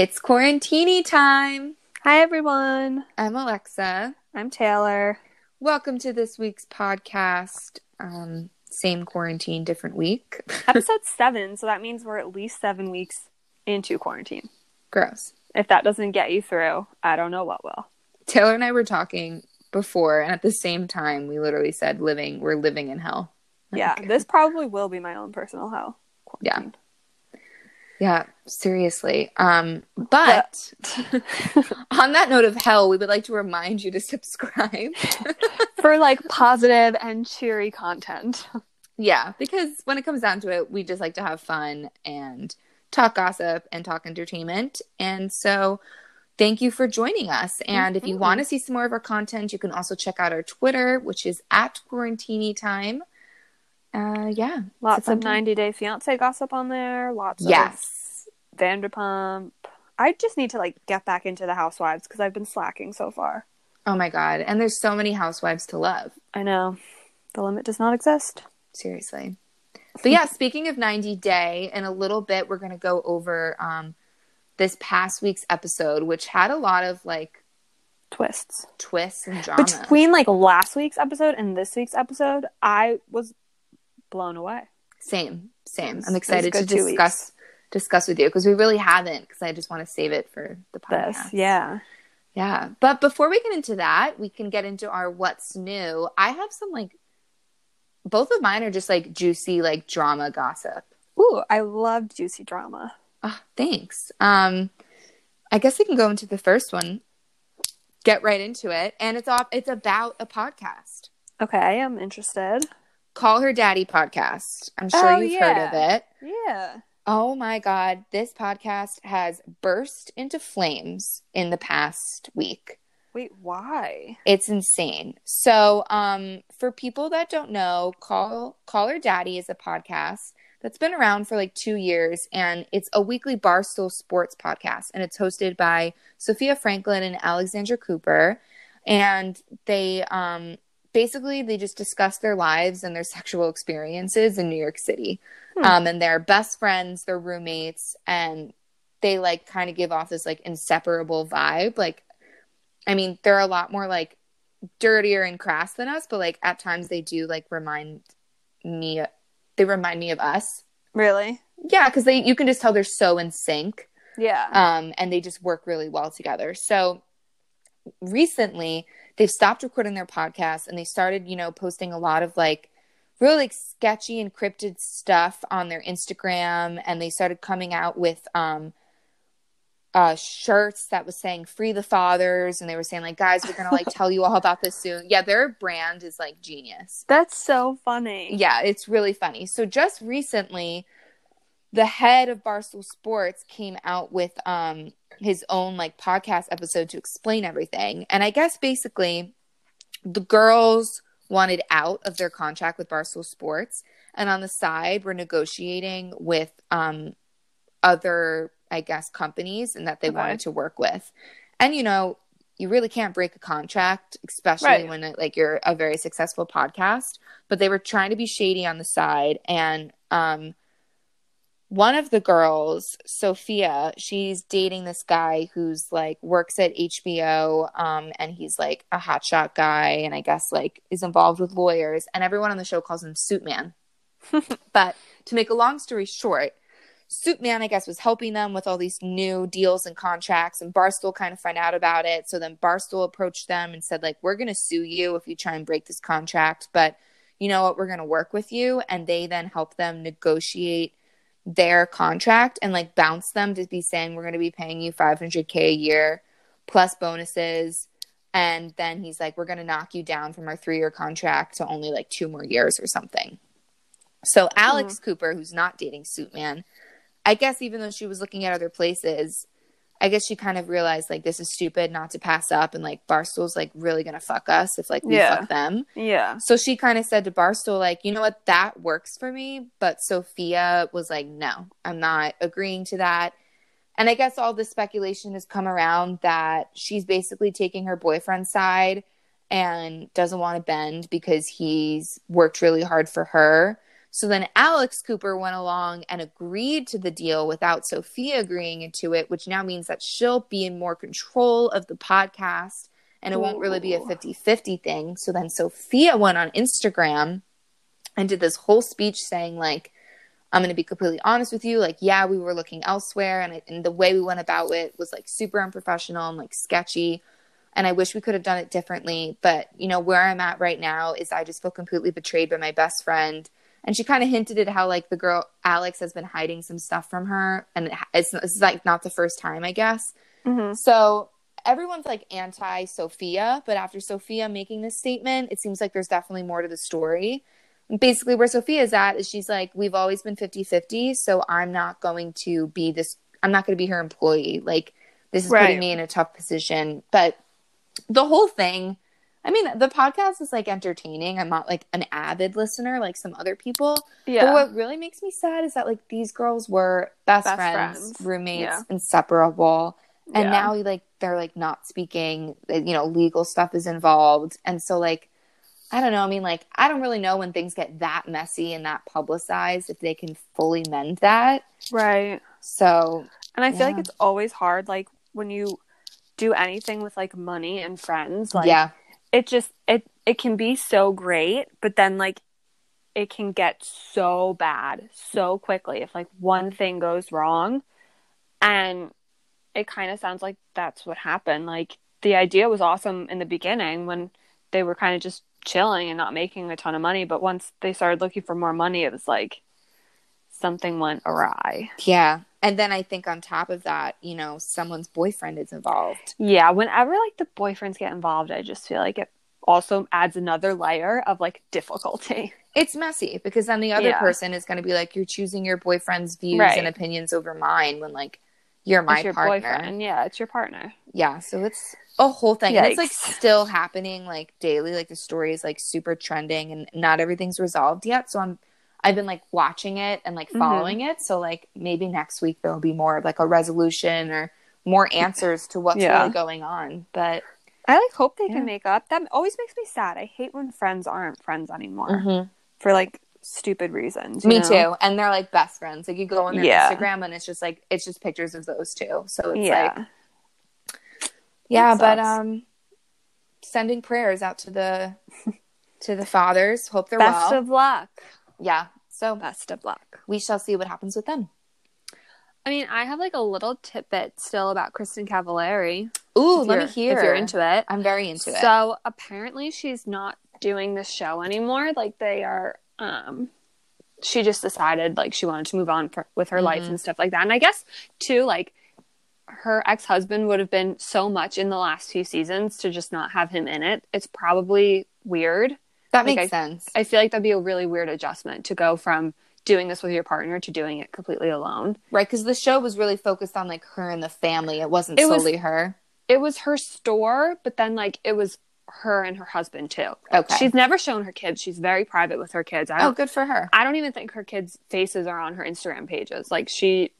It's quarantini time. Hi, everyone. I'm Alexa. I'm Taylor. Welcome to this week's podcast. Um, same quarantine, different week. Episode seven. So that means we're at least seven weeks into quarantine. Gross. If that doesn't get you through, I don't know what will. Taylor and I were talking before, and at the same time, we literally said, "Living, we're living in hell." Yeah, this probably will be my own personal hell. Quarantine. Yeah. Yeah, seriously. Um, but on that note of hell, we would like to remind you to subscribe for like positive and cheery content. Yeah, because when it comes down to it, we just like to have fun and talk gossip and talk entertainment. And so thank you for joining us. And mm-hmm. if you mm-hmm. want to see some more of our content, you can also check out our Twitter, which is at Quarantini Time uh, yeah, lots of 90 Day Fiance gossip on there. Lots yes. of Vanderpump. I just need to like get back into the Housewives because I've been slacking so far. Oh my god! And there's so many Housewives to love. I know. The limit does not exist. Seriously. But yeah, speaking of 90 Day, in a little bit we're going to go over um, this past week's episode, which had a lot of like twists, twists and drama. Between like last week's episode and this week's episode, I was blown away. Same, same. I'm excited to discuss discuss with you because we really haven't because I just want to save it for the podcast. This, yeah. Yeah. But before we get into that, we can get into our what's new. I have some like both of mine are just like juicy like drama gossip. Ooh, I love juicy drama. Oh, thanks. Um I guess we can go into the first one. Get right into it. And it's off it's about a podcast. Okay, I'm interested. Call Her Daddy podcast. I'm sure oh, you've yeah. heard of it. Yeah. Oh my God. This podcast has burst into flames in the past week. Wait, why? It's insane. So, um, for people that don't know, Call Call Her Daddy is a podcast that's been around for like two years, and it's a weekly Barstool Sports podcast, and it's hosted by Sofia Franklin and Alexandra Cooper, and they um basically they just discuss their lives and their sexual experiences in New York City. Hmm. Um, and they're best friends, they're roommates, and they like kind of give off this like inseparable vibe. Like, I mean, they're a lot more like dirtier and crass than us, but like at times they do like remind me, they remind me of us. Really? Yeah, because they you can just tell they're so in sync. Yeah. Um, and they just work really well together. So recently they've stopped recording their podcast and they started, you know, posting a lot of like really like sketchy encrypted stuff on their Instagram and they started coming out with um uh shirts that was saying free the fathers and they were saying like guys we're gonna like tell you all about this soon. Yeah their brand is like genius. That's so funny. Yeah it's really funny. So just recently the head of barstool sports came out with um his own like podcast episode to explain everything. And I guess basically the girls wanted out of their contract with Barstool Sports and on the side were negotiating with um other I guess companies and that they okay. wanted to work with. And you know, you really can't break a contract, especially right. when it, like you're a very successful podcast. But they were trying to be shady on the side, and um, one of the girls, Sofia, she's dating this guy who's like works at HBO, um, and he's like a hotshot guy, and I guess like is involved with lawyers, and everyone on the show calls him Suit Man. but to make a long story short, Suit Man, I guess, was helping them with all these new deals and contracts, and Barstool kind of find out about it. So then Barstool approached them and said, like, we're going to sue you if you try and break this contract, but you know what, we're going to work with you. And they then help them negotiate their contract and like bounce them to be saying, we're going to be paying you 500K a year plus bonuses. And then he's like, we're going to knock you down from our three year contract to only like two more years or something. So Alex mm-hmm. Cooper, who's not dating Suitman, I guess even though she was looking at other places, I guess she kind of realized like this is stupid not to pass up and like Barstool's like really gonna fuck us if like we yeah. fuck them. Yeah. So she kind of said to Barstool like, you know what, that works for me, but Sofia was like, no, I'm not agreeing to that. And I guess all the speculation has come around that she's basically taking her boyfriend's side and doesn't want to bend because he's worked really hard for her. So then Alex Cooper went along and agreed to the deal without Sofia agreeing to it, which now means that she'll be in more control of the podcast and it Ooh. won't really be a 50 50 thing. So then Sofia went on Instagram and did this whole speech saying, like, I'm going to be completely honest with you. Like, yeah, we were looking elsewhere, and, it, and the way we went about it was like super unprofessional and like sketchy. And I wish we could have done it differently. But, you know, where I'm at right now is I just feel completely betrayed by my best friend and she kind of hinted at how like the girl Alex has been hiding some stuff from her, and it's, it's like not the first time, I guess. Mm-hmm. So everyone's like anti Sofia, but after Sofia making this statement, it seems like there's definitely more to the story. Basically, where Sofia is at is she's like, We've always been 50 50, so I'm not going to be this, I'm not going to be her employee. Like, this is right. putting me in a tough position. But the whole thing, I mean, the podcast is like entertaining. I'm not like an avid listener like some other people. Yeah. But what really makes me sad is that like these girls were best, best friends, friends, roommates, yeah. inseparable. And yeah. now like they're like not speaking, you know, legal stuff is involved. And so like I don't know. I mean, like, I don't really know when things get that messy and that publicized if they can fully mend that. Right. So, and I feel yeah. like it's always hard, like, when you do anything with like money and friends. Like, yeah it just it it can be so great, but then like it can get so bad so quickly if like one thing goes wrong. And it kind of sounds like that's what happened. Like the idea was awesome in the beginning when they were kind of just chilling and not making a ton of money but once they started looking for more money it was like something went awry. Yeah and then i think on top of that you know someone's boyfriend is involved. Yeah whenever like the boyfriends get involved i just feel like it also adds another layer of like difficulty. It's messy because then the other yeah. person is going to be like you're choosing your boyfriend's views right. and opinions over mine when like you're my your partner. boyfriend. yeah it's your partner. Yeah so it's a whole thing. It's like still happening like daily. Like the story is like super trending and not everything's resolved yet. So i'm I've been like watching it and like mm-hmm. following mm-hmm. it. So like maybe next week there'll be more of like a resolution or more answers to what's yeah. really going on. But I like hope they yeah. can make up. That always makes me sad. I hate when friends aren't friends anymore mm-hmm. for like stupid reasons. Me know? too. And they're like best friends. Like you go on their yeah. Instagram and it's just like it's just pictures of those two. So it's like Yeah, but um sending prayers out to the to the fathers. Hope they're best well. of luck. Yeah. So best of luck. We shall see what happens with them. I mean, I have like a little tidbit still about Kristin Cavallari. Ooh, let me hear. If you're into it. I'm very into it. So apparently she's not doing this show anymore. Like they are um she just decided like she wanted to move on for, with her mm-hmm. life and stuff like that. And I guess too like her ex-husband would have been so much in the last few seasons to just not have him in it. It's probably weird. That like, makes I, sense. I feel like that'd be a really weird adjustment to go from doing this with your partner to doing it completely alone. Right, because the show was really focused on like her and the family. It wasn't it solely was, her. It was her store, but then like it was her and her husband too. Okay. She's never shown her kids. She's very private with her kids. oh, good for her. I don't even think her kids' faces are on her Instagram pages. Like she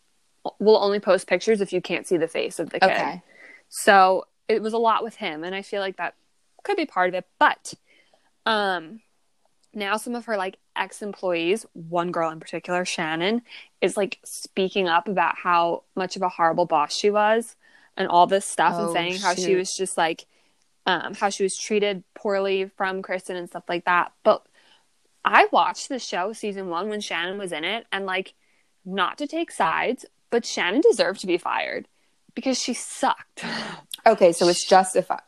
will only post pictures if you can't see the face of the kid. Okay. So it was a lot with him, and I feel like that could be part of it. But um now some of her like ex employees, one girl in particular, Shannon, is like speaking up about how much of a horrible boss she was and all this stuff oh, and saying how she was just like um, how she was treated poorly from Kristin and stuff like that. But I watched the show season one when Shannon was in it, and like, not to take sides, but Shannon deserved to be fired because she sucked. Okay, so it's justified.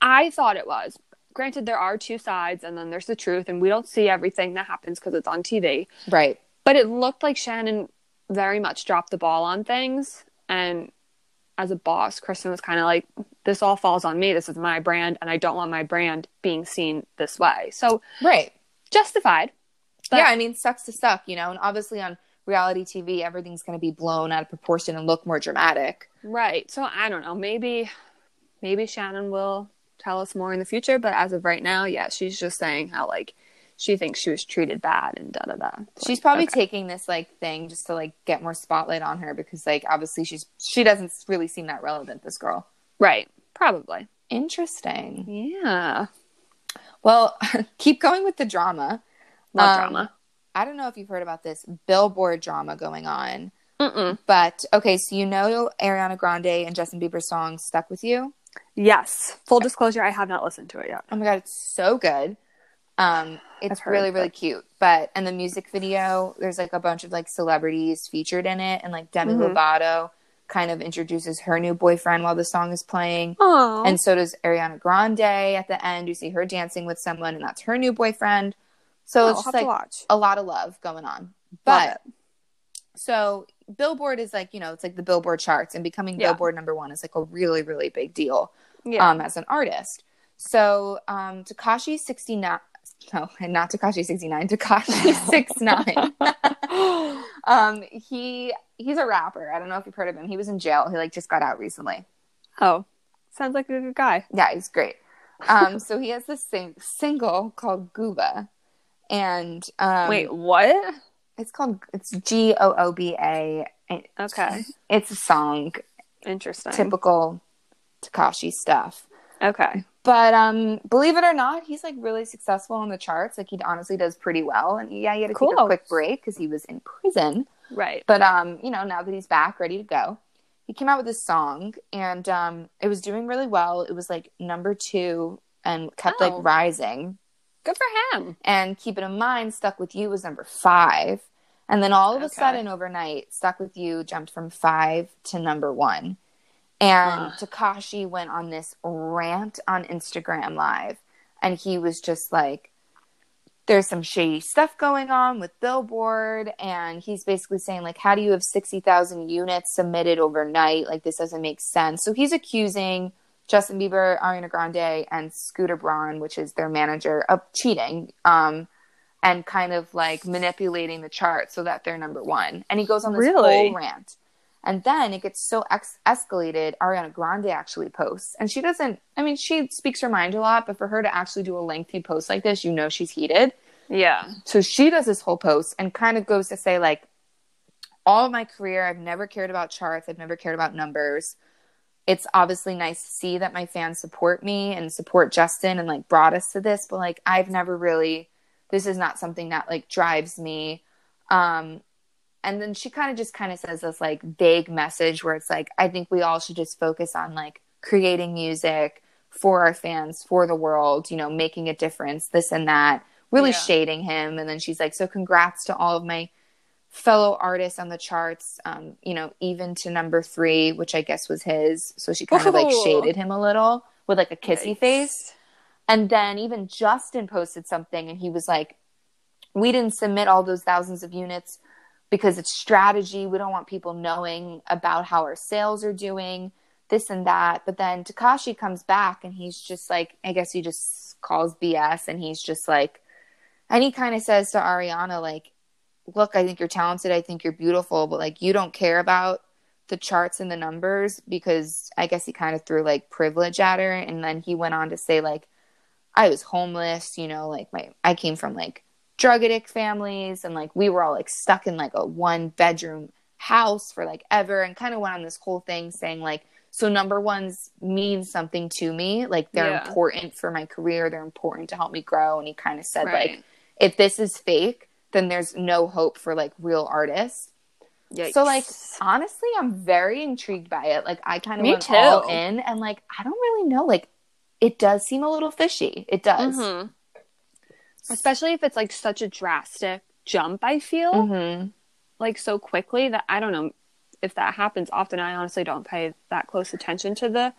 I thought it was. Granted, there are two sides, and then there's the truth, and we don't see everything that happens because it's on TV. Right. But it looked like Shannon very much dropped the ball on things, and as a boss, Kristin was kind of like, this all falls on me. This is my brand, and I don't want my brand being seen this way. So, right. Justified. But- yeah, I mean, sucks to suck, you know, and obviously on reality TV, everything's going to be blown out of proportion and look more dramatic. Right. So, I don't know. Maybe, maybe Shannon will tell us more in the future, but as of right now, yeah, she's just saying how, like, she thinks she was treated bad and da da da. She's probably okay. taking this like thing just to like get more spotlight on her because like obviously she's she doesn't really seem that relevant. This girl, right? Probably. Interesting. Yeah. Well, keep going with the drama. Love um, drama. I don't know if you've heard about this billboard drama going on. Mm-mm. But okay, so you know Ariana Grande and Justin Bieber's song "Stuck with You." Yes. Full disclosure, I have not listened to it yet. Oh my god, it's so good. Um, it's really really cute. But and the music video, there's like a bunch of like celebrities featured in it, and like Demi mm-hmm. Lovato kind of introduces her new boyfriend while the song is playing. Aww. And so does Ariana Grande at the end. You see her dancing with someone, and that's her new boyfriend. So oh, it's just like a lot of love going on. But so Billboard is like, you know, it's like the Billboard charts, and becoming yeah. Billboard number one is like a really, really big deal yeah. um, as an artist. So um, Tekashi 69, no, and not Tekashi 69, Tekashi 69. um, he he's a rapper. I don't know if you've heard of him. He was in jail. He like just got out recently. Oh, sounds like a good guy. Yeah, he's great. Um, so he has this sing- single called Gooba, and um, wait, what? It's called it's G O O B A. Okay, it's a song. Interesting. Typical Tekashi stuff. Okay. But um, believe it or not, he's like really successful on the charts. Like he honestly does pretty well. And yeah, he had to cool. take a quick break because he was in prison. Right. But um, you know, now that he's back, ready to go, he came out with this song, and um, it was doing really well. It was like number two and kept oh. like rising. Good for him. And keep it in mind, Stuck with You was number five. And then all of okay. a sudden, overnight, Stuck with You jumped from five to number one. And Tekashi went on this rant on Instagram Live, and he was just like, there's some shady stuff going on with Billboard. And he's basically saying, like, how do you have 60,000 units submitted overnight? Like, this doesn't make sense. So he's accusing Justin Bieber, Ariana Grande, and Scooter Braun, which is their manager, of cheating. Um, and kind of like manipulating the chart so that they're number one. And he goes on this really? whole rant. And then it gets so ex- escalated. Ariana Grande actually posts, and she doesn't. I mean, she speaks her mind a lot, but for her to actually do a lengthy post like this, you know, she's heated. Yeah. So she does this whole post and kind of goes to say like, all of my career, I've never cared about charts. I've never cared about numbers. It's obviously nice to see that my fans support me and support Justin and like brought us to this, but like I've never really. This is not something that like drives me. Um, and then she kind of just kind of says this like vague message where it's like i think we all should just focus on like creating music for our fans for the world you know making a difference this and that really yeah. shading him. And then she's like so congrats to all of my fellow artists on the charts um you know even to number three which i guess was his. So she kind of like shaded him a little with like a kissy face and then even justin posted something and he was like we didn't submit all those thousands of units because it's strategy. We don't want people knowing about how our sales are doing, this and that. But then Tekashi comes back and he's just like, I guess he just calls BS and he's just like, and he kind of says to Ariana, like, look, I think you're talented. I think you're beautiful, but like, you don't care about the charts and the numbers because I guess he kind of threw like privilege at her. And then he went on to say, like, I was homeless, you know, like my, I came from like, drug addict families and like we were all like stuck in like a one bedroom house for like ever and kind of went on this whole thing saying like so number ones mean something to me like they're yeah. important for my career they're important to help me grow and he kind of said right. like if this is fake, then there's no hope for like real artists. Yikes. So like honestly, I'm very intrigued by it. Like I kind of went too. all in, and like I don't really know. Like it does seem a little fishy. It does, mm-hmm. especially if it's like such a drastic jump. I feel mm-hmm. like so quickly that I don't know if that happens often. I honestly don't pay that close attention to the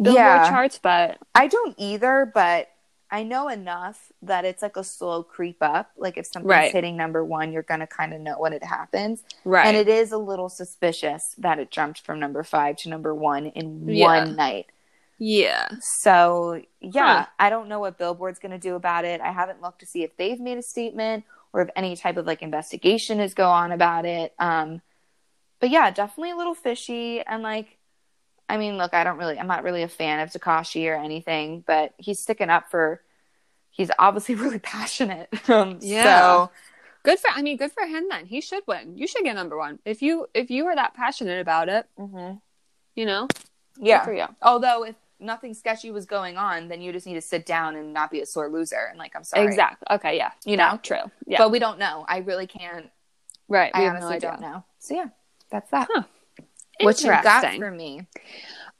Billboard yeah. charts, but I don't either. But I know enough that it's like a slow creep up. Like if something's right. hitting number one, you're gonna kind of know when it happens. Right. And it is a little suspicious that it jumped from number five to number one in yeah. one night. Yeah. So yeah, huh. I don't know what Billboard's gonna do about it. I haven't looked to see if they've made a statement or if any type of like investigation is go on about it. Um, but yeah, definitely a little fishy and like I mean, look, I don't really, I'm not really a fan of Tekashi or anything, but he's sticking up for, he's obviously really passionate. Um, yeah. So good for, I mean, good for him then. He should win. You should get number one. If you, if you are that passionate about it, mm-hmm. you know? Yeah. for you. Although if nothing sketchy was going on, then you just need to sit down and not be a sore loser. And like, I'm sorry. Exactly. Okay. Yeah. You know? true. Yeah. But we don't know. I really can't. Right. I honestly no don't know. So yeah, that's that. Huh. What you got for me?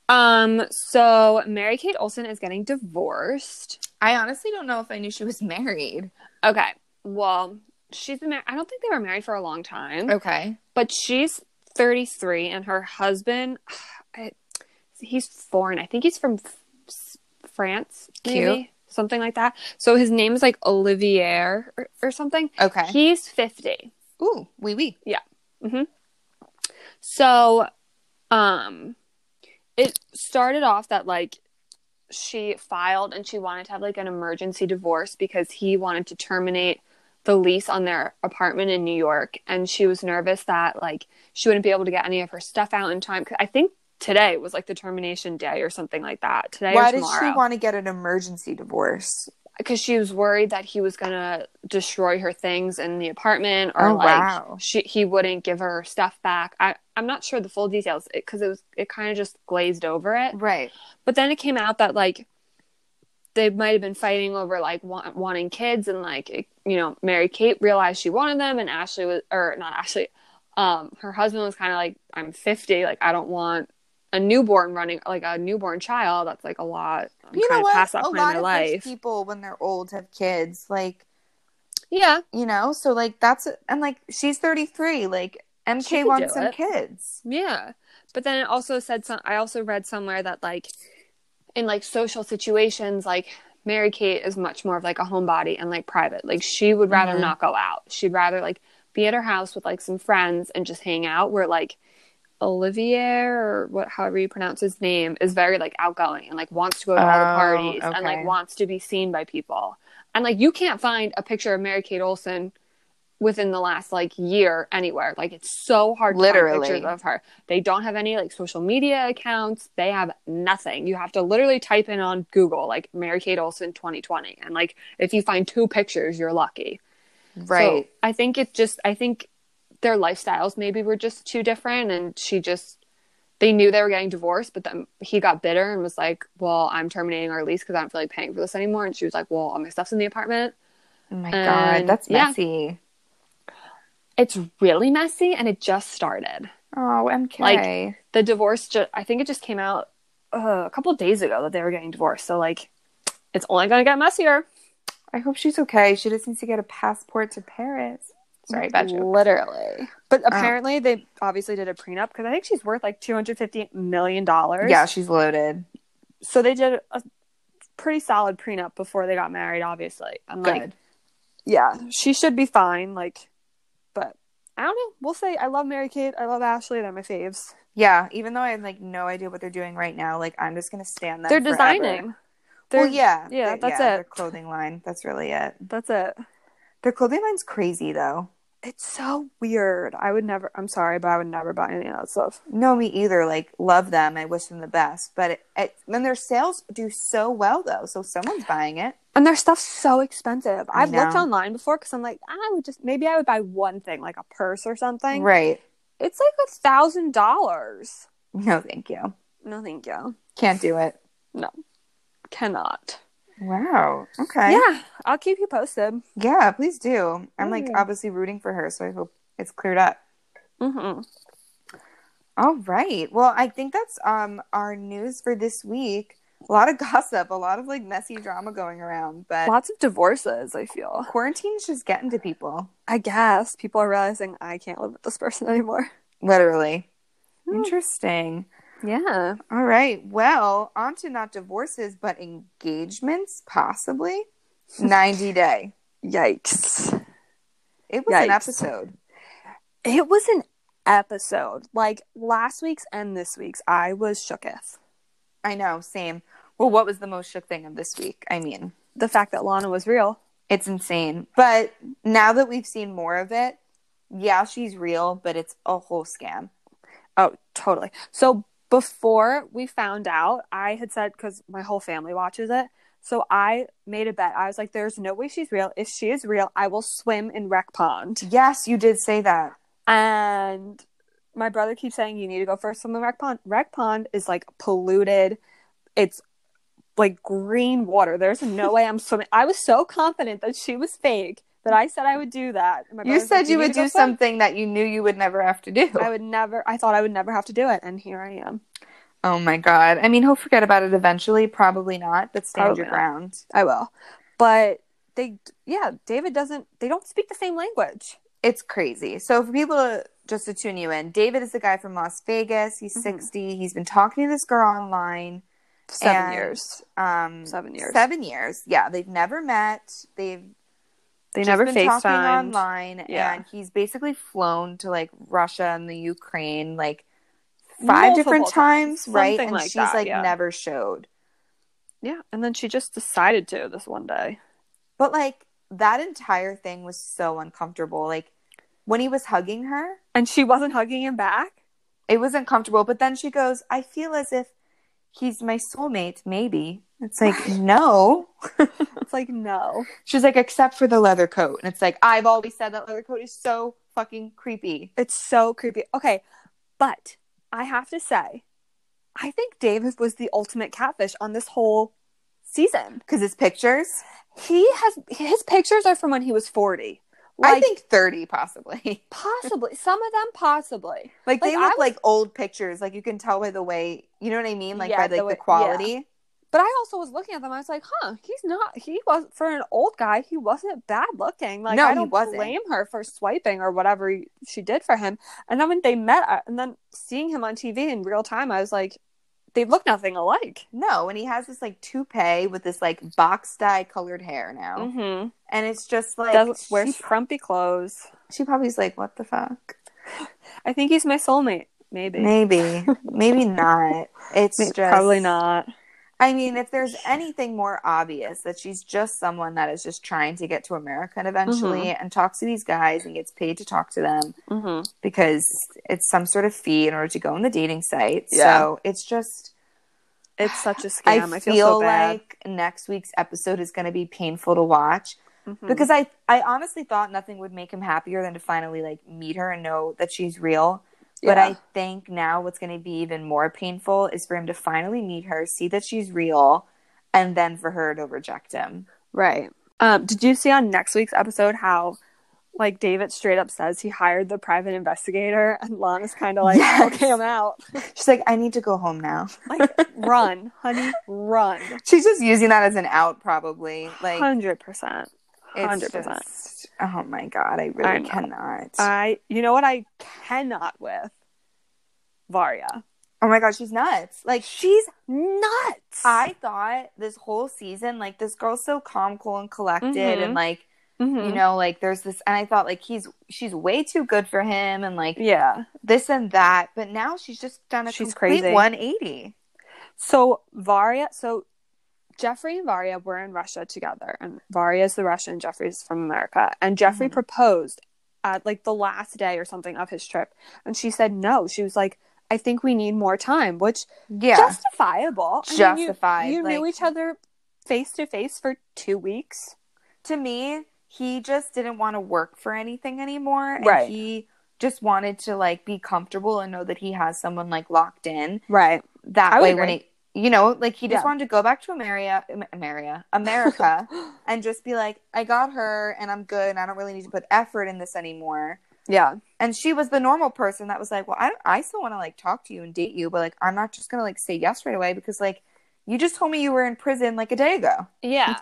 Um, so Mary Kate Olsen is getting divorced. I honestly don't know if I knew she was married. Okay. Well, she's been married. I don't think they were married for a long time. Okay. But she's 33 and her husband, I, he's foreign. I think he's from F- France, maybe. Cute. Something like that. So his name is like Olivier or, or something. Okay. He's 50. Ooh, wee wee. Yeah. Mm-hmm. So um, it started off that like she filed and she wanted to have like an emergency divorce because he wanted to terminate the lease on their apartment in New York and she was nervous that like she wouldn't be able to get any of her stuff out in time. I think today was like the termination day or something like that. Today Why did she want to get an emergency divorce? because she was worried that he was gonna destroy her things in the apartment or oh, like wow. she he wouldn't give her stuff back. I I'm not sure the full details because it, it, was it kind of just glazed over it. Right. But then it came out that like they might have been fighting over like want, wanting kids and like it, you know Mary Kate realized she wanted them and Ashley was or not Ashley um her husband was kind of like I'm 50 like I don't want a newborn running like a newborn child that's like a lot I'm you know what past that a lot of life. people when they're old have kids like yeah you know so like that's and like she's 33 like mk wants some it. kids yeah but then it also said some i also read somewhere that like in like social situations like mary kate is much more of like a homebody and like private like she would rather mm-hmm. not go out she'd rather like be at her house with like some friends and just hang out where like Olivier or what however you pronounce his name is very like outgoing and like wants to go to all the oh, parties okay. and like wants to be seen by people. And like you can't find a picture of Mary Kate Olsen within the last like year anywhere. Like it's so hard to literally. find pictures of her. They don't have any like social media accounts. They have nothing. You have to literally type in on Google like Mary Kate Olsen 2020 and like if you find two pictures, you're lucky. Right. So I think it just I think their lifestyles maybe were just too different and she just they knew they were getting divorced but then he got bitter and was like well i'm terminating our lease because i don't feel like paying for this anymore. And she was like well all my stuff's in the apartment. Oh my and, god that's messy. Yeah, it's really messy and it just started. Oh mk like the divorce just i think it just came out uh, a couple days ago that they were getting divorced so like it's only gonna get messier. I hope she's okay. She just needs to get a passport to paris Sorry, bad joke. Literally. But apparently um, they obviously did a prenup because I think she's worth like two hundred fifty million dollars. Yeah, she's loaded. So they did a pretty solid prenup before they got married. Obviously, I'm Good. like, yeah, she should be fine. Like, but I don't know. We'll say I love Mary Kate. I love Ashley. They're my faves. Yeah, even though I have like no idea what they're doing right now, like I'm just gonna stand them. They're forever. designing. They're, well, yeah, yeah, that's yeah, it. Their clothing line. That's really it. That's it. Their clothing line's crazy though. It's so weird. I would never. I'm sorry, but I would never buy any of that stuff. No, me either. Like, love them. I wish them the best. But it, it, when their sales do so well, though, so someone's buying it. And their stuff's so expensive. I've looked online before because I'm like, ah, I would just maybe I would buy one thing, like a purse or something. Right. It's like a thousand dollars. No, thank you. No, thank you. Can't do it. No, cannot. Wow. Okay. Yeah, I'll keep you posted. Yeah, please do. I'm like obviously rooting for her, so I hope it's cleared up. Mm-hmm. All right. Well, I think that's um our news for this week. A lot of gossip, a lot of like messy drama going around, but lots of divorces. I feel quarantine's just getting to people. I guess people are realizing I can't live with this person anymore. Literally. Hmm. Interesting. Yeah. All right. Well, on to not divorces, but engagements, possibly. 90 day. Yikes. It was Yikes. an episode. It was an episode. Like last week's and this week's, I was shooketh. I know, same. Well, what was the most shook thing of this week? I mean, the fact that Lana was real. It's insane. But now that we've seen more of it, yeah, she's real, but it's a whole scam. Oh, totally. So before we found out, I had said because my whole family watches it. So I made a bet. I was like, "There's no way she's real. If she is real, I will swim in Rec Pond." Yes, you did say that. And my brother keeps saying you need to go for a swim in Rec Pond. Rec Pond is like polluted. It's like green water. There's no way I'm swimming. I was so confident that she was fake that I said I would do that. you said like, you, you would do something that you knew you would never have to do. I would never. I thought I would never have to do it, and here I am. Oh my god! I mean, he'll forget about it eventually. Probably not, but stand Probably your not. ground. I will. But they, yeah, David doesn't. They don't speak the same language. It's crazy. So for people to just to tune you in, David is the guy from Las Vegas. He's mm-hmm. sixty. He's been talking to this girl online. Seven and, years. Um, seven years. Seven years. Yeah, they've never met. They've they never been FaceTimed. talking online, yeah. and he's basically flown to like Russia and the Ukraine like five Multiple different times, times right? And like she's that, like yeah. never showed. Yeah, and then she just decided to this one day. But like that entire thing was so uncomfortable. Like when he was hugging her, and she wasn't hugging him back. It was uncomfortable. But then she goes, "I feel as if he's my soulmate. Maybe." It's like, no. it's like, no. She's like, except for the leather coat. And it's like, I've always said that leather coat is so fucking creepy. It's so creepy. Okay. But I have to say, I think David was the ultimate catfish on this whole season. Because his pictures? He has, his pictures are from when he was 40. Like, I think 30 possibly. possibly. Some of them possibly. Like, like they look was, like old pictures. Like you can tell by the way, you know what I mean? Like yeah, by like the, the quality. Yeah. But I also was looking at them. I was like, huh, he's not. He was for an old guy. He wasn't bad looking. Like no, I don't blame her for swiping or whatever she did for him. And then when they met, uh, and then seeing him on TV in real time, I was like, they look nothing alike. No, and he has this like toupee with this like box dye colored hair now, mm-hmm. and it's just like Does, wears frumpy clothes. She probably's like, what the fuck? I think he's my soulmate. Maybe, maybe, maybe not. It's just probably not. I mean, if there's anything more obvious that she's just someone that is just trying to get to America and eventually mm-hmm. and talks to these guys and gets paid to talk to them mm-hmm. because it's some sort of fee in order to go on the dating site. Yeah. So it's just. It's such a scam. I, I feel, feel so like next week's episode is going to be painful to watch mm-hmm. because I, I honestly thought nothing would make him happier than to finally like meet her and know that she's real. But yeah. I think now what's going to be even more painful is for him to finally meet her, see that she's real, and then for her to reject him. Right. Um, did you see on next week's episode how, like, David straight up says he hired the private investigator, and Lana's kind of like, yes. okay, I'm out. She's like, I need to go home now. like, run, honey, run. She's just using that as an out, probably. Like, hundred percent. Hundred percent. Oh my god, I really I cannot. I you know what I cannot with? Varya. Oh my god, she's nuts. Like she's nuts. I thought this whole season, like this girl's so calm, cool, and collected mm-hmm. and like mm-hmm. you know, like there's this and I thought like he's she's way too good for him and like yeah, this and that. But now she's just done a she's complete crazy. 180. So Varya so Geoffrey and Varya were in Russia together, and Varya is the Russian, Geoffrey's from America. And Geoffrey mm-hmm. proposed at like the last day or something of his trip, and she said no. She was like, "I think we need more time," which yeah, justifiable. Justified. you, you like, knew each other face to face for two weeks. To me, he just didn't want to work for anything anymore, and he just wanted to like be comfortable and know that he has someone like locked in. Right. That way, when it you know, like he just yeah. wanted to go back to America, America, America, and just be like, I got her, and I'm good. And I don't really need to put effort in this anymore. Yeah. And she was the normal person that was like, well, I, I still want to like talk to you and date you, but like, I'm not just going to like say yes right away because like, you just told me you were in prison like a day ago. Yeah.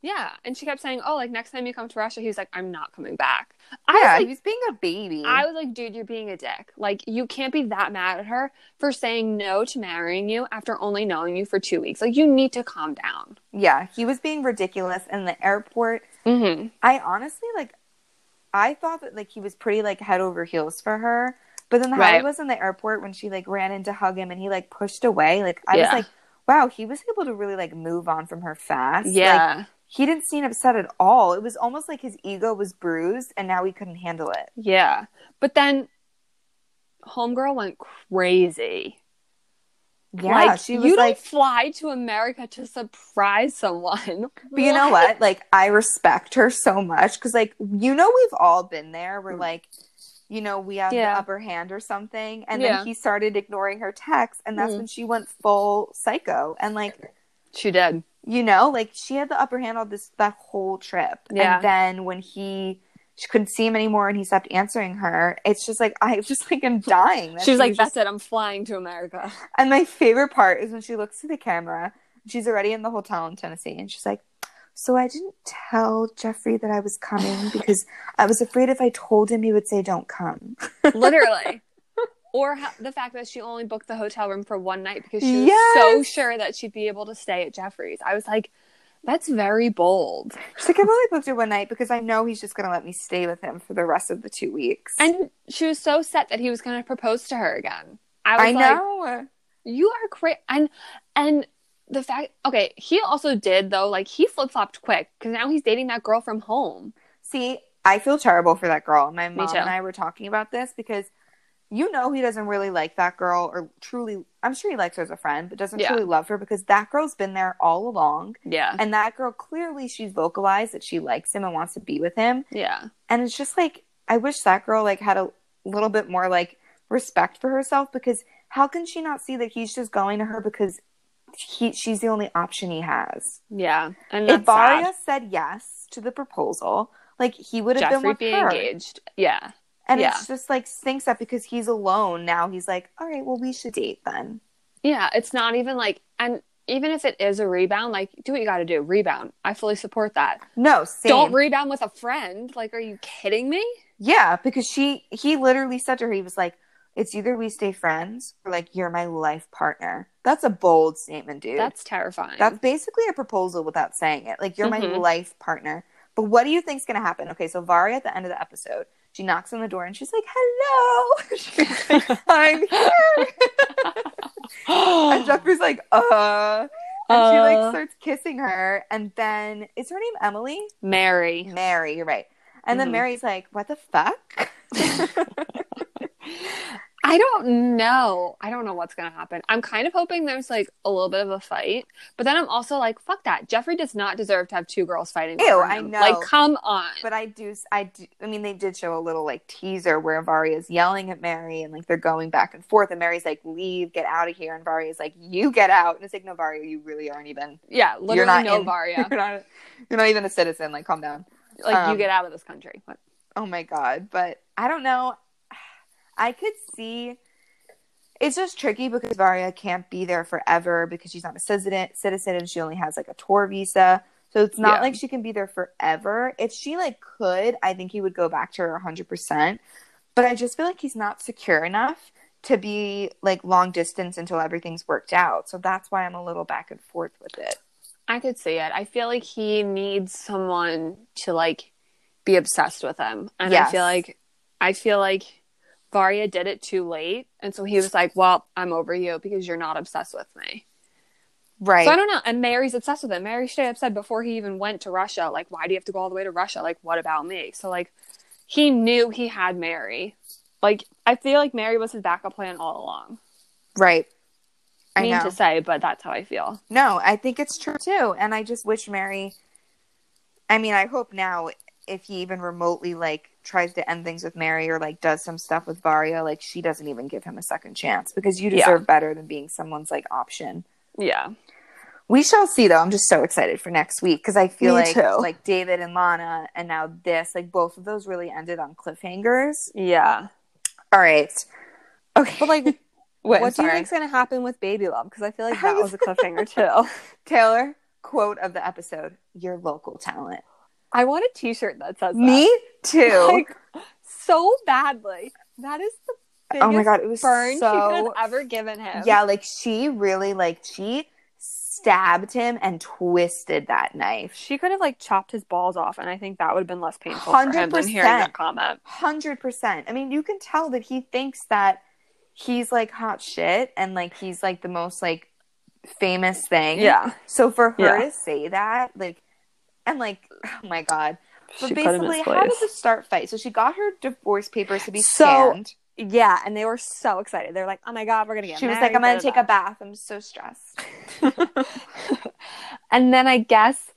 Yeah. And she kept saying, oh, like next time you come to Russia, he's like, I'm not coming back. I yeah, like, he was being a baby. I was like, dude, you're being a dick. Like, you can't be that mad at her for saying no to marrying you after only knowing you for two weeks. Like, you need to calm down. Yeah. He was being ridiculous. in the airport, mm-hmm. I honestly, like, I thought that like he was pretty like head over heels for her. But then the right. how he was in the airport when she like ran in to hug him and he like pushed away, like I yeah. was like, wow, he was able to really like move on from her fast. Yeah. Like, he didn't seem upset at all. It was almost like his ego was bruised and now he couldn't handle it. Yeah. But then Homegirl went crazy. Yeah, like, she was you like, don't fly to America to surprise someone. But you know what? Like, I respect her so much because, like, you know, we've all been there. We're mm. like, you know, we have yeah. the upper hand or something, and yeah. then he started ignoring her texts, and that's mm. when she went full psycho. And like, she did. You know, like she had the upper hand on this that whole trip. Yeah. And then when he she couldn't see him anymore and he stopped answering her. It's just like I just like I'm dying. she was like, "That's just... it. I'm flying to America." And my favorite part is when she looks to the camera. She's already in the hotel in Tennessee, and she's like, "So I didn't tell Geoffrey that I was coming because I was afraid if I told him, he would say don't come." Literally. Or ha- the fact that she only booked the hotel room for one night because she was yes! so sure that she'd be able to stay at Geoffrey's. I was like, that's very bold. She's like, I've only booked it one night because I know he's just going to let me stay with him for the rest of the two weeks. And she was so set that he was going to propose to her again. I, I know. Like, you are crazy. And, and the fact, okay, he also did though, like he flip flopped quick because now he's dating that girl from home. See, I feel terrible for that girl. My mom and I were talking about this because you know he doesn't really like that girl or truly I'm sure he likes her as a friend, but doesn't yeah. truly love her because that girl's been there all along. Yeah. And that girl clearly she's vocalized that she likes him and wants to be with him. Yeah. And it's just like I wish that girl like had a little bit more like respect for herself because how can she not see that he's just going to her because he she's the only option he has. Yeah. And if Varya said yes to the proposal, like he would have Geoffrey been with her. engaged. Yeah. And yeah. it's just like stinks up because he's alone now, he's like, all right, well, we should date then. Yeah, it's not even like, and even if it is a rebound, like, do what you got to do. Rebound. I fully support that. No, same. Don't rebound with a friend. Like, are you kidding me? Yeah, because she, he literally said to her, he was like, it's either we stay friends or like you're my life partner. That's a bold statement, dude. That's terrifying. That's basically a proposal without saying it. Like you're mm-hmm. my life partner. But what do you think's gonna happen? Okay, so Vari at the end of the episode, she knocks on the door and she's like, "Hello." She's like, "I'm here." and Geoffrey's like, "Uh." And uh, she like uh. starts kissing her, and then is her name Emily? Mary. Mary, you're right. And mm-hmm. then Mary's like, "What the fuck?" I don't know. I don't know what's gonna happen. I'm kind of hoping there's like a little bit of a fight, but then I'm also like, fuck that. Geoffrey does not deserve to have two girls fighting. Ew, I know. Like, come on. But I do, I do. I mean, they did show a little like teaser where is yelling at Mary and like they're going back and forth, and Mary's like, "Leave, get out of here," and is like, "You get out." And it's like, "No, Varya, you really aren't even." Yeah, literally, you're not no in, Varya. You're not. You're not even a citizen. Like, calm down. Like, um, you get out of this country. What? Oh my god! But I don't know. I could see it's just tricky because Varya can't be there forever because she's not a citizen citizen and she only has like a tour visa. So it's not yeah. like she can be there forever. If she like could, I think he would go back to her 100%. But I just feel like he's not secure enough to be like long distance until everything's worked out. So that's why I'm a little back and forth with it. I could see it. I feel like he needs someone to like be obsessed with him. And yes. I feel like I feel like Varya did it too late. And so he was like, Well, I'm over you because you're not obsessed with me. Right. So I don't know. And Mary's obsessed with him. Mary straight up said before he even went to Russia, like, why do you have to go all the way to Russia? Like, what about me? So like he knew he had Mary. Like I feel like Mary was his backup plan all along. Right. I mean to say, but that's how I feel. No, I think it's true too. And I just wish Mary I mean, I hope now if he even remotely like tries to end things with Mary or like does some stuff with Varya, like she doesn't even give him a second chance because you deserve yeah. better than being someone's like option. Yeah. We shall see though. I'm just so excited for next week because I feel Me like too. like David and Lana and now this, like both of those really ended on cliffhangers. Yeah. All right. Okay. But like what, what do you think's gonna happen with Baby Love? Because I feel like that was a cliffhanger too. Taylor, quote of the episode: "Your local talent." I want a T-shirt that says Me that. too. Like, so badly. That is the biggest oh my god, it was burn so... she could have ever given him. Yeah, like she really like she stabbed him and twisted that knife. She could have like chopped his balls off, and I think that would have been less painful 100%, for him than hearing that comment. Hundred percent. I mean, you can tell that he thinks that he's like hot shit, and like he's like the most like famous thing. Yeah. So for her yeah. to say that, like, and like, oh my god. But she basically, how did the start fight? So she got her divorce papers to be so, scanned. Yeah, and they were so excited. They're like, "Oh my god, we're gonna get." It. She married, was like, "I'm gonna take a bath. I'm so stressed." and then I guess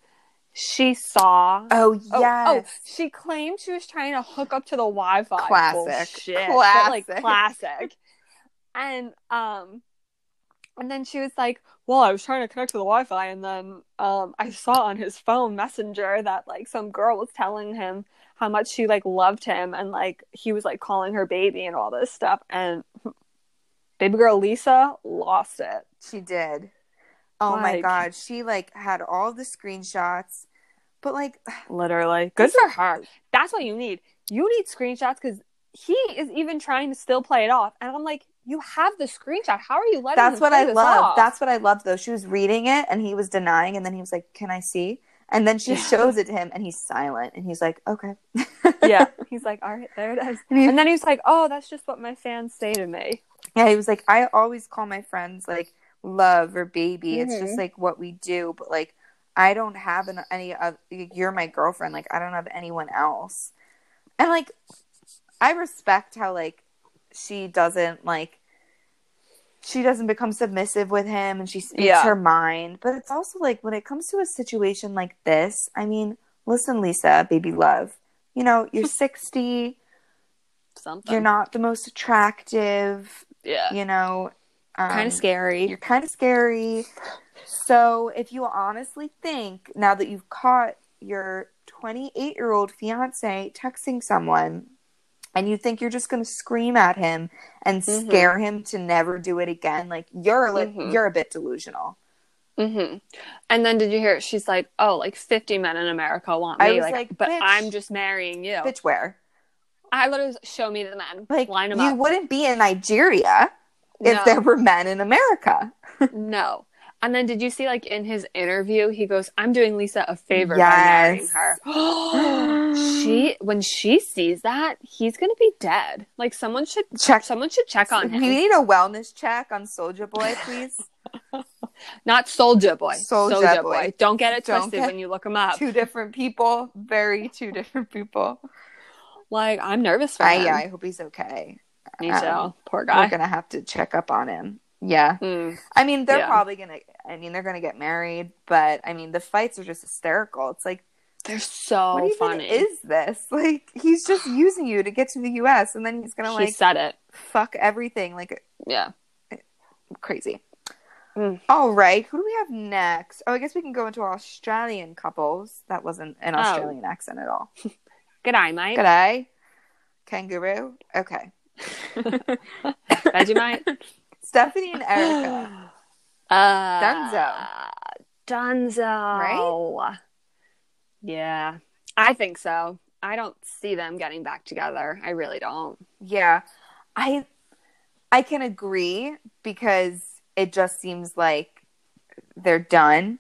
she saw. Oh yes. Oh, oh, she claimed she was trying to hook up to the Wi-Fi. Classic. Bullshit. Classic. But, like classic. and um, and then she was like, "Well, I was trying to connect to the Wi-Fi, and then um, I saw on his phone messenger that like some girl was telling him." how much she like loved him and like he was like calling her baby and all this stuff and baby girl Lisa lost it. She did. Oh like, my god, she like had all the screenshots. But like literally, good for her. That's what you need. You need screenshots cuz he is even trying to still play it off and I'm like you have the screenshot. How are you letting That's what I love. That's what I love though. She was reading it and he was denying and then he was like, "Can I see?" And then she shows it to him and he's silent and he's like, okay. yeah. He's like, all right, there it is. And, then he, and then he's like, oh, that's just what my fans say to me. Yeah. He was like, I always call my friends like love or baby. Mm-hmm. It's just mm-hmm. like what we do. But like, I don't have an, any of, you're my girlfriend. Like, I don't have anyone else. And like, I respect how like she doesn't like she doesn't become submissive with him and she speaks yeah. her mind. But it's also like when it comes to a situation like this, I mean, listen, Lisa, baby love, you know, you're 60. Something. You're not the most attractive. Yeah. You know, um, kind of scary. You're kind of scary. So if you honestly think now that you've caught your 28 year old fiance texting someone and you think you're just going to scream at him and mm-hmm. scare him to never do it again like you're like mm-hmm. you're a bit delusional mm-hmm. and then did you hear she's like oh like 50 men in america want me like, like, but i'm just marrying you bitch where i literally show me the men like line them you up. wouldn't be in nigeria if no. there were men in america no and then did you see like in his interview he goes, "I'm doing Lisa a favor yes. by marrying her." she when she sees that, he's going to be dead. Like someone should check someone should check on him. We need a wellness check on Soldier Boy, please. Not Soldier Boy. Soulja, Boy. Boy. Don't get it Don't twisted get when you look him up. Two different people, very two different people. Like I'm nervous for I, him. Yeah, I hope he's okay. Me too. Um, Poor guy. We're gonna have to check up on him. Yeah. Mm. I mean, they're yeah. probably going to, I mean, they're going to get married, but I mean, the fights are just hysterical. It's like, they're so what funny. Is this like he's just using you to get to the U.S. and then he's gonna like said it fuck everything like yeah crazy. Mm. All right, who do we have next? Oh, I guess we can go into Australian couples. That wasn't an oh. Australian oh. accent at all. Good eye, mate. Good eye. Kangaroo. Okay. Vegemite. Stephanie and Erika. Uh, Dunzo. Dunzo. Right? Yeah. I think so. I don't see them getting back together. I really don't. Yeah. I I can agree because it just seems like they're done.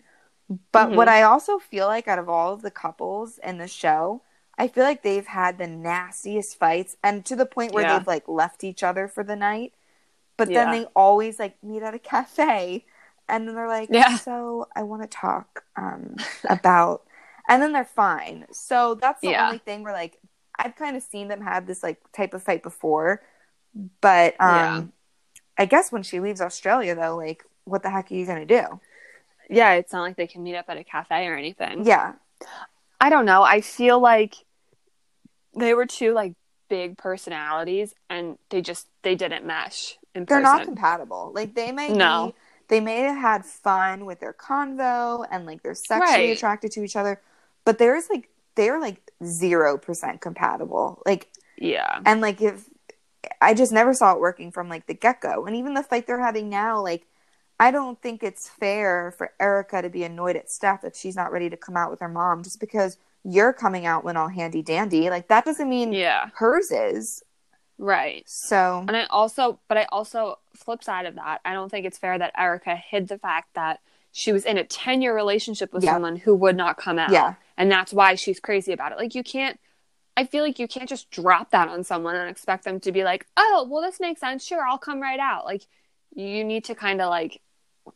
But mm-hmm. what I also feel like out of all of the couples in the show, I feel like they've had the nastiest fights and to the point where yeah. they've like left each other for the night. But yeah. then they always like meet at a cafe and then they're like, yeah. so I want to talk um, about, and then they're fine. So that's the yeah. only thing where like, I've kind of seen them have this like type of fight before, but um, yeah. I guess when she leaves Australia though, like, what the heck are you going to do? Yeah, it's not like they can meet up at a cafe or anything. Yeah. I don't know. I feel like they were two like big personalities and they just they didn't mesh they're not compatible. Like they may no. Be, they may have had fun with their convo and like they're sexually right. attracted to each other, but there's like they're like zero percent compatible. Like yeah, and like if I just never saw it working from like the get go, and even the fight they're having now, like I don't think it's fair for Erika to be annoyed at Steph that she's not ready to come out with her mom just because you're coming out when all handy dandy. Like that doesn't mean yeah hers is. Right. So And I also but I also flip side of that, I don't think it's fair that Erika hid the fact that she was in a 10 year relationship with yeah. someone who would not come out. Yeah. And that's why she's crazy about it. Like you can't I feel like you can't just drop that on someone and expect them to be like, "Oh, well this makes sense. Sure, I'll come right out." Like you need to kind of like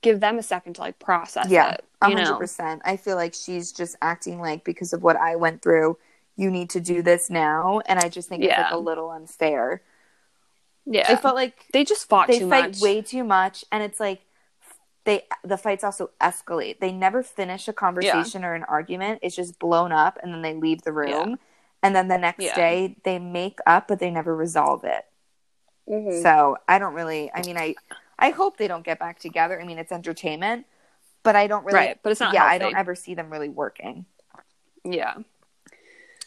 give them a second to like process yeah, it. Yeah, hundred percent. I feel like she's just acting like because of what I went through, you need to do this now, and I just think yeah. it's like a little unfair. Yeah, I felt like they just fought. They fight much. way too much, and it's like they the fights also escalate. They never finish a conversation yeah. or an argument. It's just blown up, and then they leave the room, yeah. and then the next day they make up, but they never resolve it. Mm-hmm. So I don't really. I mean, I I hope they don't get back together. I mean, it's entertainment, but I don't really. Right, but it's not. Yeah, healthy. I don't ever see them really working. Yeah.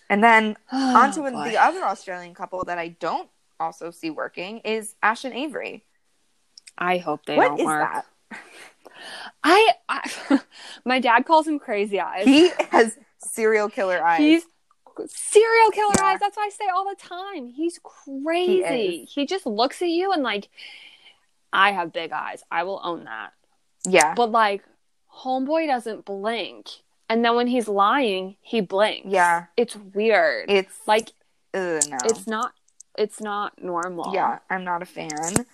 And then oh, onto boy. the other Australian couple that I don't also see working is Ash and Avery. I hope they what don't is work. That? I, I my dad calls him crazy eyes. He has serial killer eyes. He's serial killer yeah. eyes. That's why I say all the time. He's crazy. He, he just looks at you and like I have big eyes. I will own that. Yeah. But like homeboy doesn't blink. And then when he's lying, he blinks. Yeah. It's weird. It's like ugh, no. It's not it's not normal. Yeah, I'm not a fan.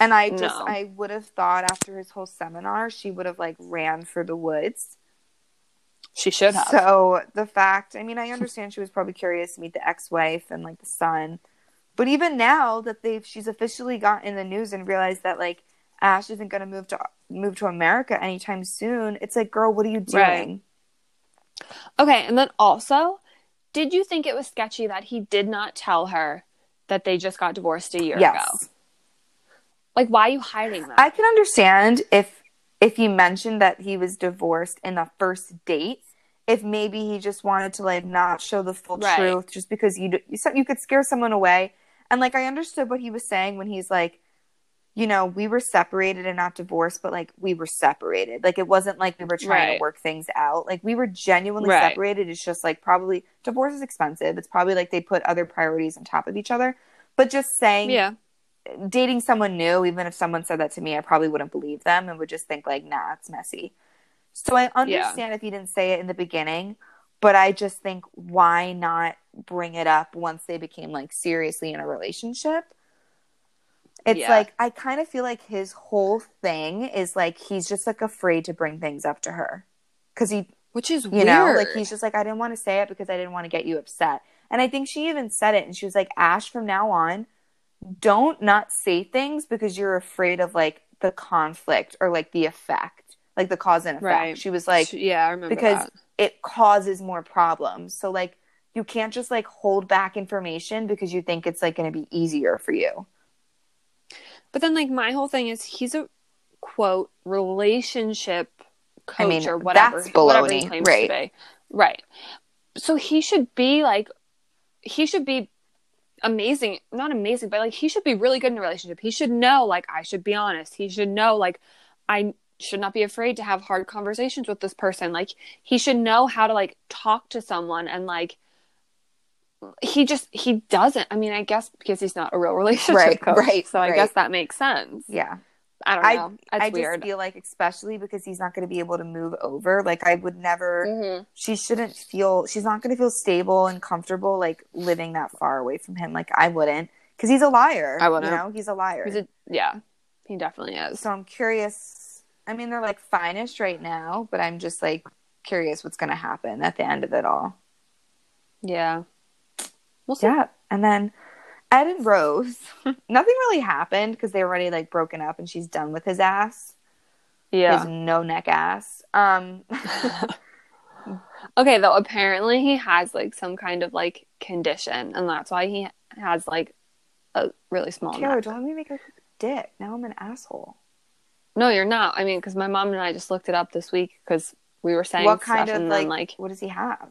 And I just no. I would have thought after his whole seminar she would have like ran for the woods. She should have. So the fact, I mean, I understand she was probably curious to meet the ex-wife and like the son, but even now that they've she's officially gotten in the news and realized that like Ash isn't going to move to move to America anytime soon, it's like, girl, what are you doing? Right. Okay, and then also, did you think it was sketchy that he did not tell her that they just got divorced a year yes. ago? Like, why are you hiding that? I can understand if if he mentioned that he was divorced in the first date if maybe he just wanted to like not show the full right. truth just because you you you could scare someone away and like I understood what he was saying when he's like, you know, we were separated and not divorced, but like we were separated. Like it wasn't like we were trying right. to work things out. Like we were genuinely right. separated. It's just like probably divorce is expensive. It's probably like they put other priorities on top of each other. But just saying Yeah. Dating someone new, even if someone said that to me, I probably wouldn't believe them and would just think like, nah, it's messy. So I understand yeah. if he didn't say it in the beginning, but I just think why not bring it up once they became like seriously in a relationship? It's yeah. like I kind of feel like his whole thing is like he's just like afraid to bring things up to her because he, which is you weird. know, like he's just like I didn't want to say it because I didn't want to get you upset. And I think she even said it, and she was like, Ash, from now on, don't not say things because you're afraid of like the conflict or like the effect, like the cause and effect. Right. She was like, yeah, I remember because that it causes more problems. So like you can't just like hold back information because you think it's like going to be easier for you. But then like my whole thing is he's a quote relationship coach I mean, or whatever, that's baloney. whatever right. Right. So he should be like he should be amazing, not amazing, but like he should be really good in a relationship. He should know like I should be honest. He should know like I should not be afraid to have hard conversations with this person like he should know how to like talk to someone and like he just he doesn't i mean i guess because he's not a real relationship right, coach right so i right. guess that makes sense yeah i don't know i, I weird. just feel like especially because he's not going to be able to move over like i would never mm-hmm. she shouldn't feel she's not going to feel stable and comfortable like living that far away from him like i wouldn't because he's a liar i wouldn't you know he's a liar he's a, yeah he definitely is so i'm curious I mean, they're like finest right now, but I'm just like curious what's going to happen at the end of it all. Yeah. We'll see. Yeah. And then Ed and Rose, nothing really happened because they were already like broken up and she's done with his ass. Yeah. His no neck ass. Um, okay, though, apparently he has like some kind of like condition and that's why he has like a really small Taylor, neck. don't let me make a dick. Now I'm an asshole. No, you're not. I mean, because my mom and I just looked it up this week because we were saying what kind of like, like what does he have?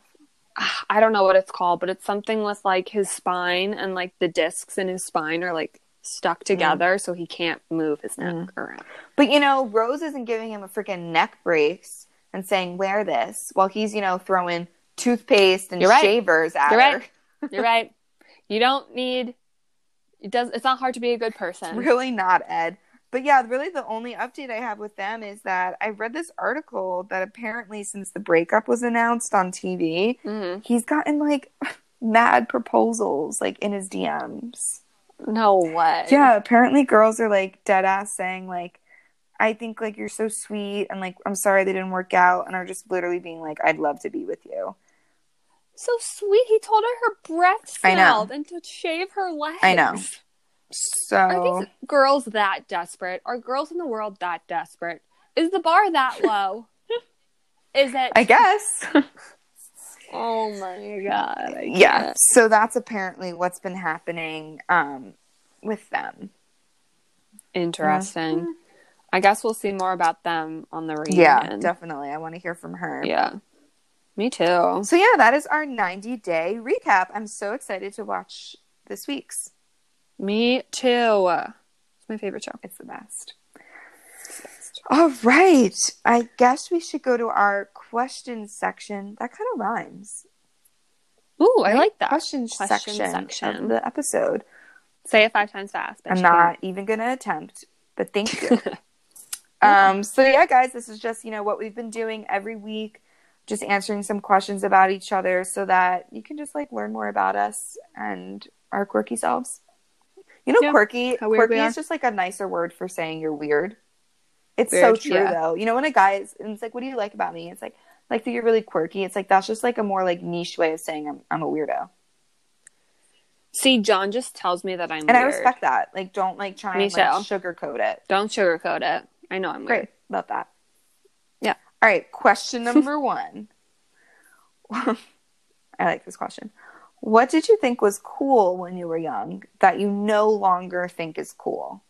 I don't know what it's called, but it's something with like his spine and like the discs in his spine are like stuck mm. together, mm. so he can't move his neck mm. around. But you know, Rose isn't giving him a freaking neck brace and saying wear this while he's you know throwing toothpaste and right. shavers at You're her. Right. You're right. You don't need. It does. It's not hard to be a good person. It's really not, Ed. But yeah, really the only update I have with them is that I read this article that apparently since the breakup was announced on TV, mm-hmm. he's gotten like mad proposals like in his DMs. No way. Yeah, apparently girls are like dead ass saying like I think like you're so sweet and like I'm sorry they didn't work out and are just literally being like I'd love to be with you. So sweet. He told her her breath smelled and to shave her legs. I know. So are these girls that desperate? Are girls in the world that desperate? Is the bar that low? Is it? I guess. oh my god. Yeah. So that's apparently what's been happening um, with them. Interesting. Mm-hmm. I guess we'll see more about them on the reunion. Yeah, definitely. I want to hear from her. Yeah. Me too. So yeah, that is our 90 day recap. I'm so excited to watch this week's. Me too. It's my favorite show. It's the best. All right. I guess we should go to our questions section. That kind of rhymes. Ooh, right? I like that. Question, question section, section, of the episode. Say it five times fast. I'm not even going to attempt, but thank you. um, so, yeah, guys, this is just, you know, what we've been doing every week, just answering some questions about each other so that you can just, like, learn more about us and our quirky selves. You know, quirky. Quirky is just like a nicer word for saying you're weird. It's weird, so true yeah. though. You know, when a guy is, and it's like, "What do you like about me?" It's like, like that you're really quirky. It's like that's just like a more like niche way of saying I'm I'm a weirdo. See, John just tells me that I'm, and weird. I respect that. Like, don't like try me and like, sugarcoat it. Don't sugarcoat it. I know I'm Great. weird. Love that. Yeah. All right. Question number one. I like this question. What did you think was cool when you were young that you no longer think is cool?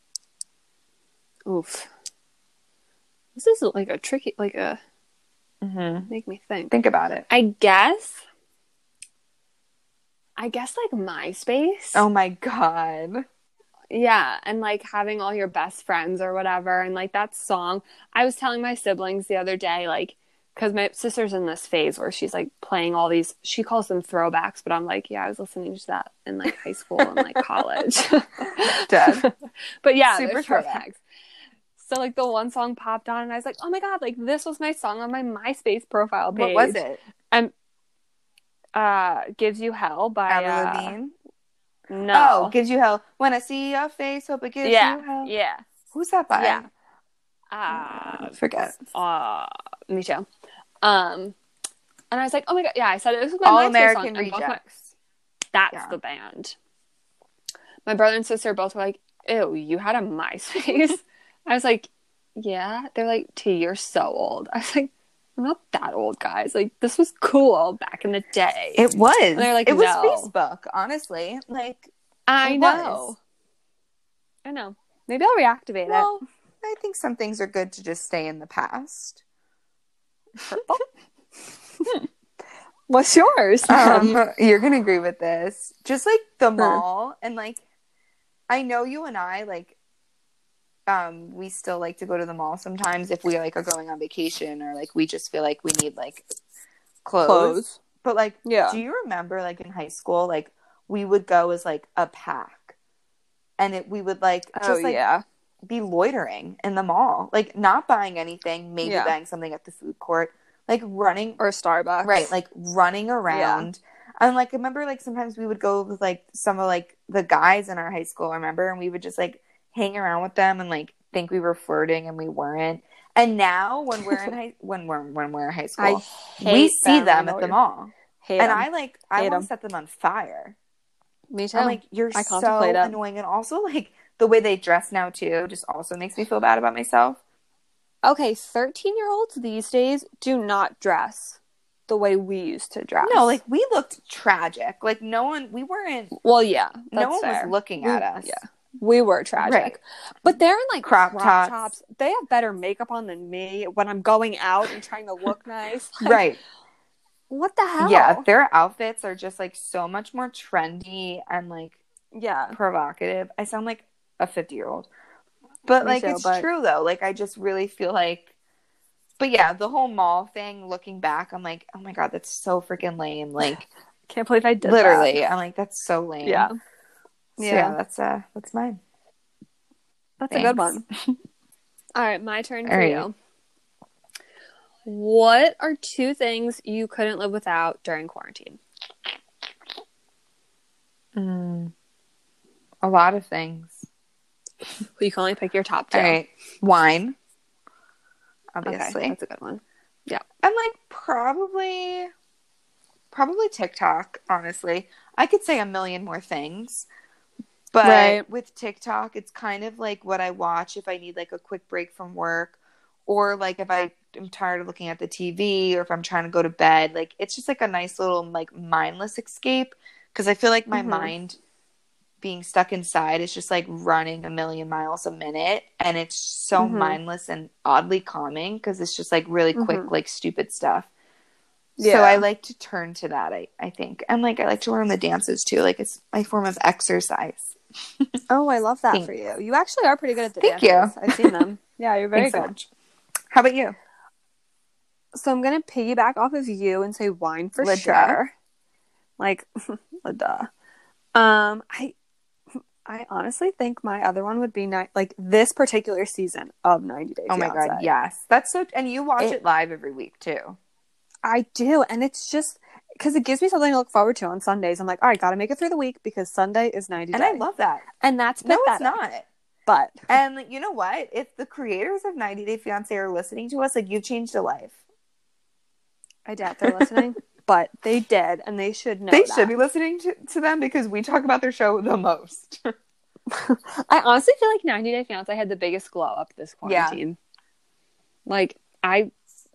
Oof. This is like a tricky, like a. Mm-hmm. Make me think. Think about it. I guess. I guess like MySpace. Oh my god. Yeah, and like having all your best friends or whatever, and like that song. I was telling my siblings the other day, like because my sister's in this phase where she's like playing all these she calls them throwbacks but i'm like yeah i was listening to that in like high school and like college. But yeah super throwbacks. So like the one song popped on and i was like oh my god like this was my song on my myspace profile page what was it? And uh gives you hell by Avril uh, no. Oh gives you hell. When i see your face hope it gives yeah, you hell. yeah. Who's that by? Yeah. Uh, forget. uh me too um, and I was like, oh my god, yeah, I said it. This was my All MySpace American song. Rejects. My, that's yeah. the band. My brother and sister both were like, ew, you had a MySpace. I was like, yeah. They're like, T, you're so old. I was like, I'm not that old, guys. Like, this was cool back in the day. It was. And they're like, it no. was Facebook, honestly. Like, I know. Was. I know. Maybe I'll reactivate well, it. I think some things are good to just stay in the past. What's yours? Um, you're gonna agree with this. Just like the mall, and like, I know you and I like. Um, we still like to go to the mall sometimes if we like are going on vacation or like we just feel like we need like clothes. clothes. But like, yeah. Do you remember like in high school, like we would go as like a pack, and it we would like just oh, like yeah be loitering in the mall, like not buying anything, maybe yeah. buying something at the food court, like running or Starbucks, right? Like running around. Yeah. And like, I remember like sometimes we would go with like some of like the guys in our high school, remember? And we would just like hang around with them and like think we were flirting and we weren't. And now when we're in high when we're when we're in high school, we see them, them at the mall. and them. I like I want to set them on fire. Me too. I'm like, you're I so annoying. And also like the way they dress now too just also makes me feel bad about myself. Okay, 13 year olds these days do not dress the way we used to dress. No, like we looked tragic. Like no one, we weren't. Well, yeah, no one fair. was looking at us. Yeah, We were tragic. Right. But they're in like crop, crop tops. tops. They have better makeup on than me when I'm going out and trying to look nice. Like, right. What the hell? Yeah, their outfits are just like so much more trendy and like yeah, provocative. I sound like a 50 year old. But Me like too, it's but... true though. Like I just really feel like but yeah, the whole mall thing, looking back, I'm like, oh my god, that's so freaking lame. Like can't believe I did literally. That. I'm like, that's so lame. Yeah. So, yeah. yeah, that's uh that's mine. That's Thanks. a good one. All right, my turn for right. you. What are two things you couldn't live without during quarantine? Mm, a lot of things. Well, you can only pick your top two. All right. Wine. Obviously. Okay, that's a good one. Yeah. And like probably probably TikTok, honestly. I could say a million more things. But right. with TikTok, it's kind of like what I watch if I need like a quick break from work or like if I am tired of looking at the TV or if I'm trying to go to bed. Like it's just like a nice little like mindless escape because I feel like my mm-hmm. mind being stuck inside is just like running a million miles a minute and it's so mm-hmm. mindless and oddly calming because it's just like really quick mm-hmm. like stupid stuff. Yeah. so i like to turn to that I, I think and like i like to learn the dances too like it's my form of exercise. Oh i love that Thanks. for you. You actually are pretty good at the Thank dances. you i've seen them. Yeah you're very Thanks good. so how about you? So i'm gonna piggyback off of you and say wine for sure. Like duh um i I honestly think my other one would be ni- like this particular season of 90 Day. Oh my god, yes, that's so. And you watch it, it live every week too. I do, and it's just because it gives me something to look forward to on Sundays. I'm like, all right, got to make it through the week because Sunday is 90 And day. I love that. And that's no, it's not. But and you know what? If the creators of 90 Day Fiance are listening to us, like you've changed a life. I doubt they're listening, but they did, and they should know. They that. should be listening to, to them because we talk about their show the most. I honestly feel like 90 Day Fiance had the biggest glow up this quarantine. Yeah. Like I,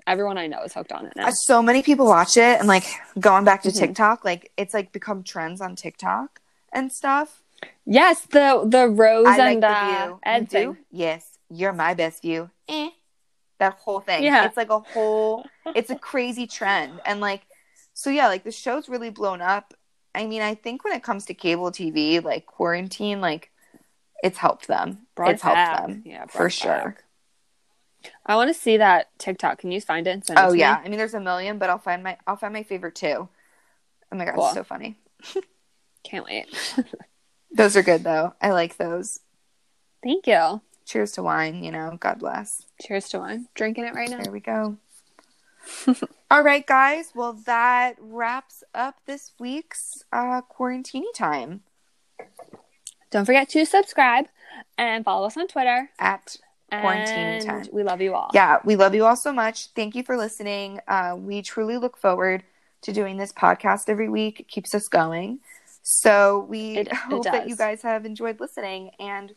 everyone I know is hooked on it now. Uh, so many people watch it, and like going back to mm-hmm. TikTok, like it's like become trends on TikTok and stuff. Yes, the the Rose I and like uh, view. Ed thing. Yes, you're my best view. Eh. That whole thing. Yeah, it's like a whole. it's a crazy trend, and like, so yeah, like the show's really blown up. I mean, I think when it comes to cable TV, like quarantine, like it's helped them. Brought it's helped them. Yeah, for sure. I want to see that TikTok. Can you find it? oh yeah, me? I mean, there's a million, but I'll find my I'll find my favorite too. Oh my god, cool. it's so funny. Can't wait. those are good though. I like those. Thank you. Cheers to wine. You know, God bless. Cheers to wine. Drinking it right now. There we go. All right, guys. Well, that wraps up this week's uh, quarantini time. Don't forget to subscribe and follow us on Twitter at Quarantine Time. We love you all. Yeah, we love you all so much. Thank you for listening. Uh, we truly look forward to doing this podcast every week. It keeps us going. So we it, hope it that you guys have enjoyed listening, and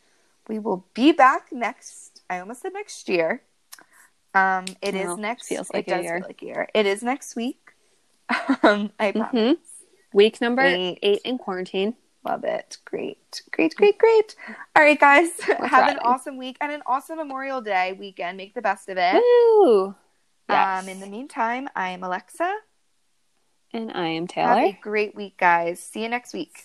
we will be back next. I almost said next year. Um, it well, is next. Feels like it a year. like a year. It is next week. um, I mm-hmm. promise. Mm-hmm. Week number eight. eight in quarantine. Love it. Great. Great, great, great. All right, guys. We're Have an awesome week and an awesome Memorial Day weekend. Make the best of it. Woo! Yes. Um, in the meantime, I am Alexa. And I am Taylor. Have a great week, guys. See you next week.